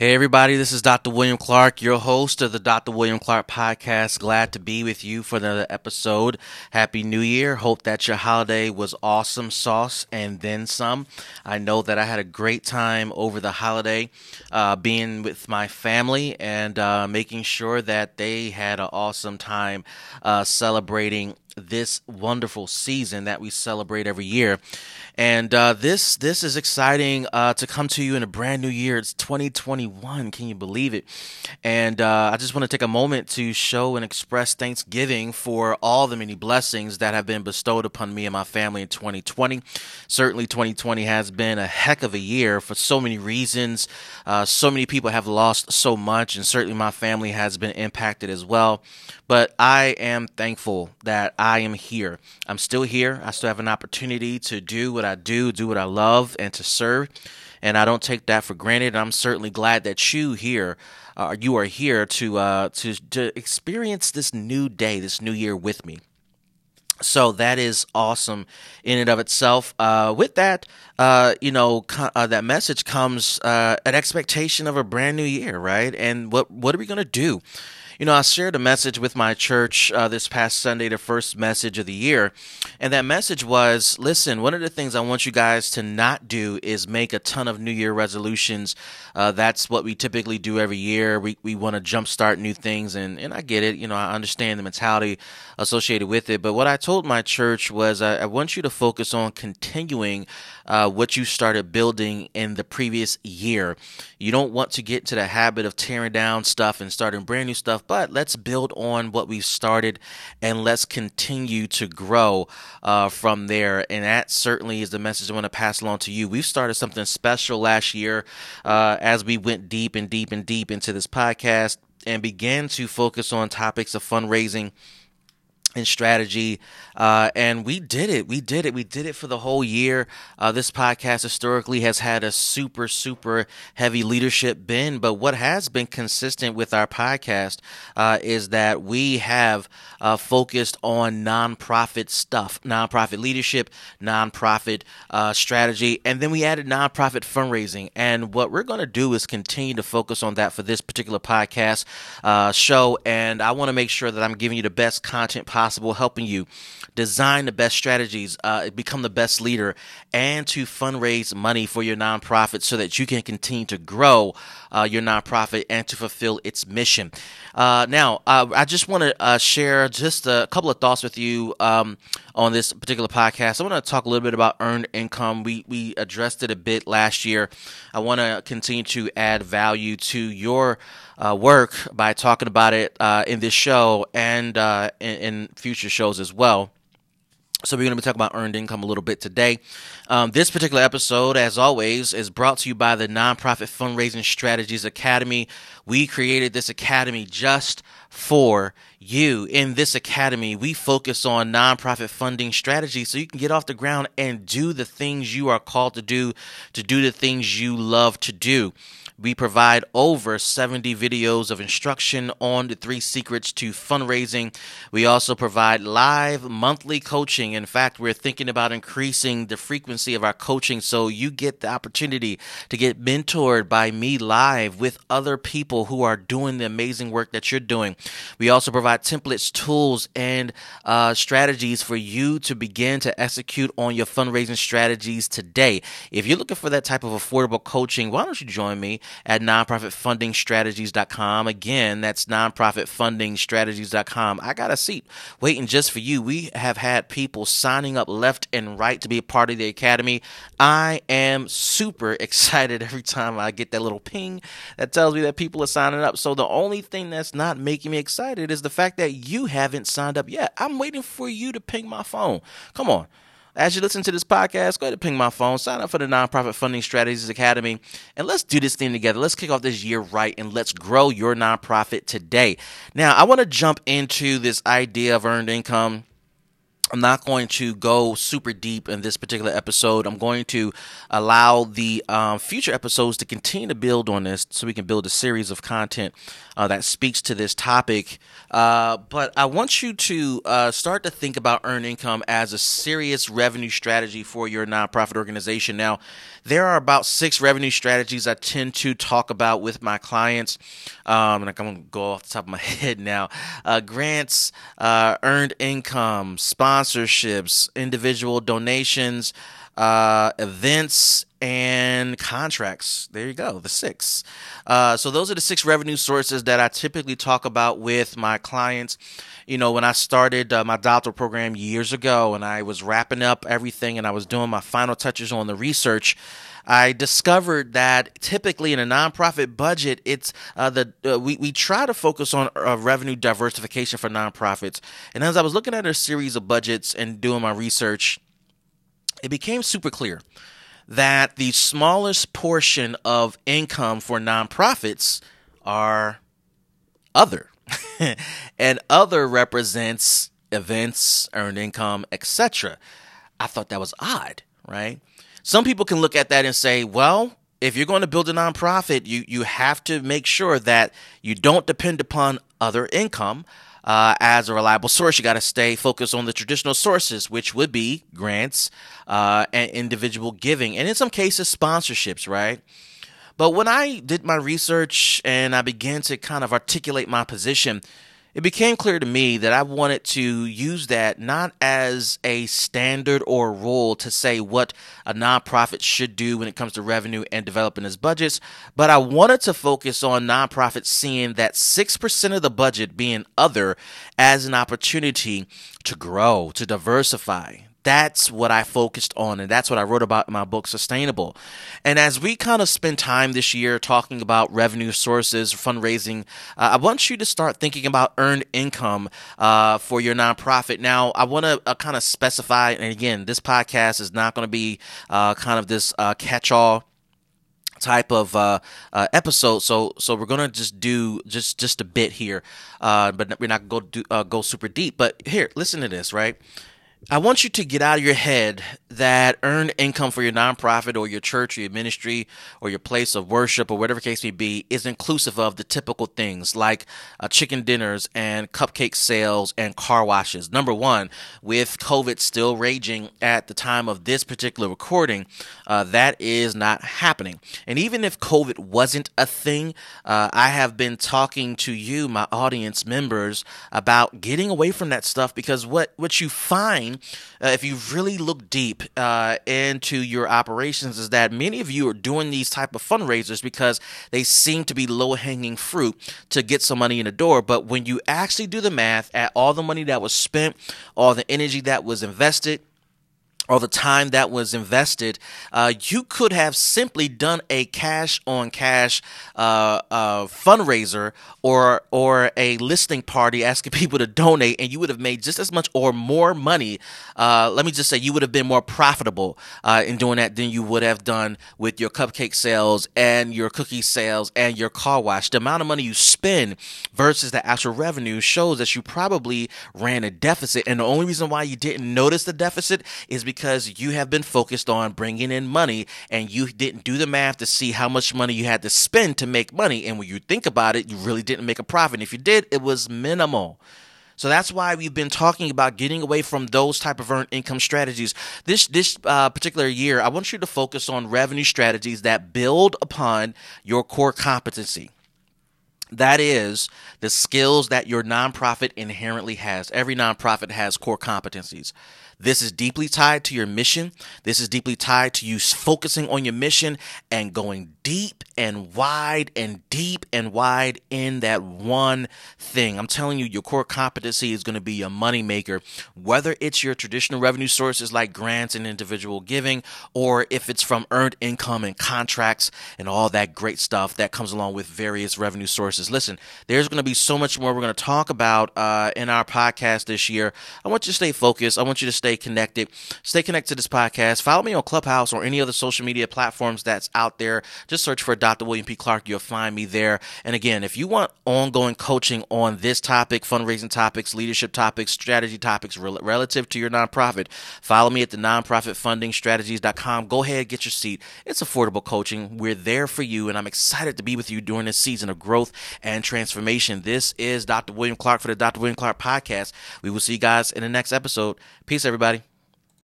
Hey, everybody, this is Dr. William Clark, your host of the Dr. William Clark podcast. Glad to be with you for another episode. Happy New Year. Hope that your holiday was awesome sauce and then some. I know that I had a great time over the holiday uh, being with my family and uh, making sure that they had an awesome time uh, celebrating this wonderful season that we celebrate every year. And uh, this this is exciting uh, to come to you in a brand new year. It's 2021. Can you believe it? And uh, I just want to take a moment to show and express thanksgiving for all the many blessings that have been bestowed upon me and my family in 2020. Certainly, 2020 has been a heck of a year for so many reasons. Uh, so many people have lost so much, and certainly my family has been impacted as well. But I am thankful that I am here. I'm still here. I still have an opportunity to do what I do, do what I love, and to serve. And I don't take that for granted. And I'm certainly glad that you here, uh, you are here to uh, to to experience this new day, this new year with me. So that is awesome in and of itself. Uh, with that, uh, you know, co- uh, that message comes uh, an expectation of a brand new year, right? And what what are we gonna do? You know, I shared a message with my church uh, this past Sunday, the first message of the year. And that message was listen, one of the things I want you guys to not do is make a ton of New Year resolutions. Uh, that's what we typically do every year. We, we want to jumpstart new things. And, and I get it. You know, I understand the mentality associated with it. But what I told my church was I, I want you to focus on continuing uh, what you started building in the previous year. You don't want to get into the habit of tearing down stuff and starting brand new stuff but let's build on what we've started and let's continue to grow uh, from there. And that certainly is the message I want to pass along to you. We've started something special last year uh, as we went deep and deep and deep into this podcast and began to focus on topics of fundraising and strategy. Uh, and we did it. We did it. We did it for the whole year. Uh, this podcast historically has had a super, super heavy leadership bend. But what has been consistent with our podcast uh, is that we have uh, focused on nonprofit stuff, nonprofit leadership, nonprofit uh, strategy. And then we added nonprofit fundraising. And what we're going to do is continue to focus on that for this particular podcast uh, show. And I want to make sure that I'm giving you the best content possible possible, helping you design the best strategies, uh, become the best leader, and to fundraise money for your nonprofit so that you can continue to grow uh, your nonprofit and to fulfill its mission. Uh, now, uh, I just want to uh, share just a couple of thoughts with you um, on this particular podcast. I want to talk a little bit about earned income. We we addressed it a bit last year. I want to continue to add value to your uh, work by talking about it uh, in this show and uh, in, in, future shows as well. So we're going to be talking about earned income a little bit today. Um, this particular episode, as always, is brought to you by the Nonprofit Fundraising Strategies Academy. We created this academy just for you. In this academy, we focus on nonprofit funding strategies so you can get off the ground and do the things you are called to do, to do the things you love to do. We provide over 70 videos of instruction on the three secrets to fundraising. We also provide live monthly coaching. In fact, we're thinking about increasing the frequency of our coaching so you get the opportunity to get mentored by me live with other people who are doing the amazing work that you're doing. We also provide templates, tools, and uh, strategies for you to begin to execute on your fundraising strategies today. If you're looking for that type of affordable coaching, why don't you join me? at nonprofitfundingstrategies.com. Again, that's nonprofitfundingstrategies.com. I got a seat waiting just for you. We have had people signing up left and right to be a part of the academy. I am super excited every time I get that little ping that tells me that people are signing up. So the only thing that's not making me excited is the fact that you haven't signed up yet. I'm waiting for you to ping my phone. Come on. As you listen to this podcast, go ahead and ping my phone, sign up for the Nonprofit Funding Strategies Academy, and let's do this thing together. Let's kick off this year right and let's grow your nonprofit today. Now, I want to jump into this idea of earned income I'm not going to go super deep in this particular episode. I'm going to allow the um, future episodes to continue to build on this so we can build a series of content uh, that speaks to this topic. Uh, but I want you to uh, start to think about earned income as a serious revenue strategy for your nonprofit organization. Now, there are about six revenue strategies I tend to talk about with my clients. Um, and I'm going to go off the top of my head now uh, grants, uh, earned income, sponsorships, individual donations, uh, events, and contracts. There you go, the six. Uh, so those are the six revenue sources that I typically talk about with my clients. You know, when I started uh, my doctoral program years ago, and I was wrapping up everything, and I was doing my final touches on the research. I discovered that typically in a nonprofit budget, it's uh, the uh, we we try to focus on uh, revenue diversification for nonprofits. And as I was looking at a series of budgets and doing my research, it became super clear that the smallest portion of income for nonprofits are other. and other represents events, earned income, etc. I thought that was odd, right? Some people can look at that and say, well, if you're going to build a nonprofit, you, you have to make sure that you don't depend upon other income uh, as a reliable source. You got to stay focused on the traditional sources, which would be grants uh, and individual giving, and in some cases, sponsorships, right? But when I did my research and I began to kind of articulate my position, it became clear to me that I wanted to use that not as a standard or rule to say what a nonprofit should do when it comes to revenue and developing its budgets, but I wanted to focus on nonprofits seeing that 6% of the budget being other as an opportunity to grow, to diversify, that's what I focused on, and that's what I wrote about in my book, Sustainable. And as we kind of spend time this year talking about revenue sources, fundraising, uh, I want you to start thinking about earned income uh, for your nonprofit. Now, I want to uh, kind of specify, and again, this podcast is not going to be uh, kind of this uh, catch all type of uh, uh, episode. So so we're gonna just do just just a bit here, uh, but we're not gonna go do, uh, go super deep. But here, listen to this, right? I want you to get out of your head that earned income for your nonprofit or your church or your ministry or your place of worship or whatever case may be is inclusive of the typical things like uh, chicken dinners and cupcake sales and car washes. Number one, with COVID still raging at the time of this particular recording, uh, that is not happening. And even if COVID wasn't a thing, uh, I have been talking to you, my audience members, about getting away from that stuff because what, what you find uh, if you really look deep uh, into your operations, is that many of you are doing these type of fundraisers because they seem to be low hanging fruit to get some money in the door. But when you actually do the math at all the money that was spent, all the energy that was invested, or the time that was invested, uh, you could have simply done a cash on cash uh, uh, fundraiser or or a listening party asking people to donate, and you would have made just as much or more money. Uh, let me just say, you would have been more profitable in doing that than you would have done with your cupcake sales and your cookie sales and your car wash. The amount of money you spend versus the actual revenue shows that you probably ran a deficit, and the only reason why you didn't notice the deficit is because because you have been focused on bringing in money and you didn't do the math to see how much money you had to spend to make money. And when you think about it, you really didn't make a profit. And if you did, it was minimal. So that's why we've been talking about getting away from those type of earned income strategies. This this uh, particular year, I want you to focus on revenue strategies that build upon your core competency. That is the skills that your nonprofit inherently has. Every nonprofit has core competencies. This is deeply tied to your mission. This is deeply tied to you focusing on your mission and going deep and wide and deep and wide in that one thing. I'm telling you, your core competency is going to be your moneymaker, whether it's your traditional revenue sources like grants and individual giving, or if it's from earned income and contracts and all that great stuff that comes along with various revenue sources. Listen, there's going to be so much more we're going to talk about uh, in our podcast this year. I want you to stay focused. I want you to stay connected. Stay connected to this podcast. Follow me on Clubhouse or any other social media platforms that's out there. Just search for Dr. William P. Clark. You'll find me there. And again, if you want ongoing coaching on this topic, fundraising topics, leadership topics, strategy topics relative to your nonprofit, follow me at the nonprofitfundingstrategies.com. Go ahead, get your seat. It's affordable coaching. We're there for you, and I'm excited to be with you during this season of growth and transformation. This is Dr. William Clark for the Dr. William Clark podcast. We will see you guys in the next episode. Peace, everybody.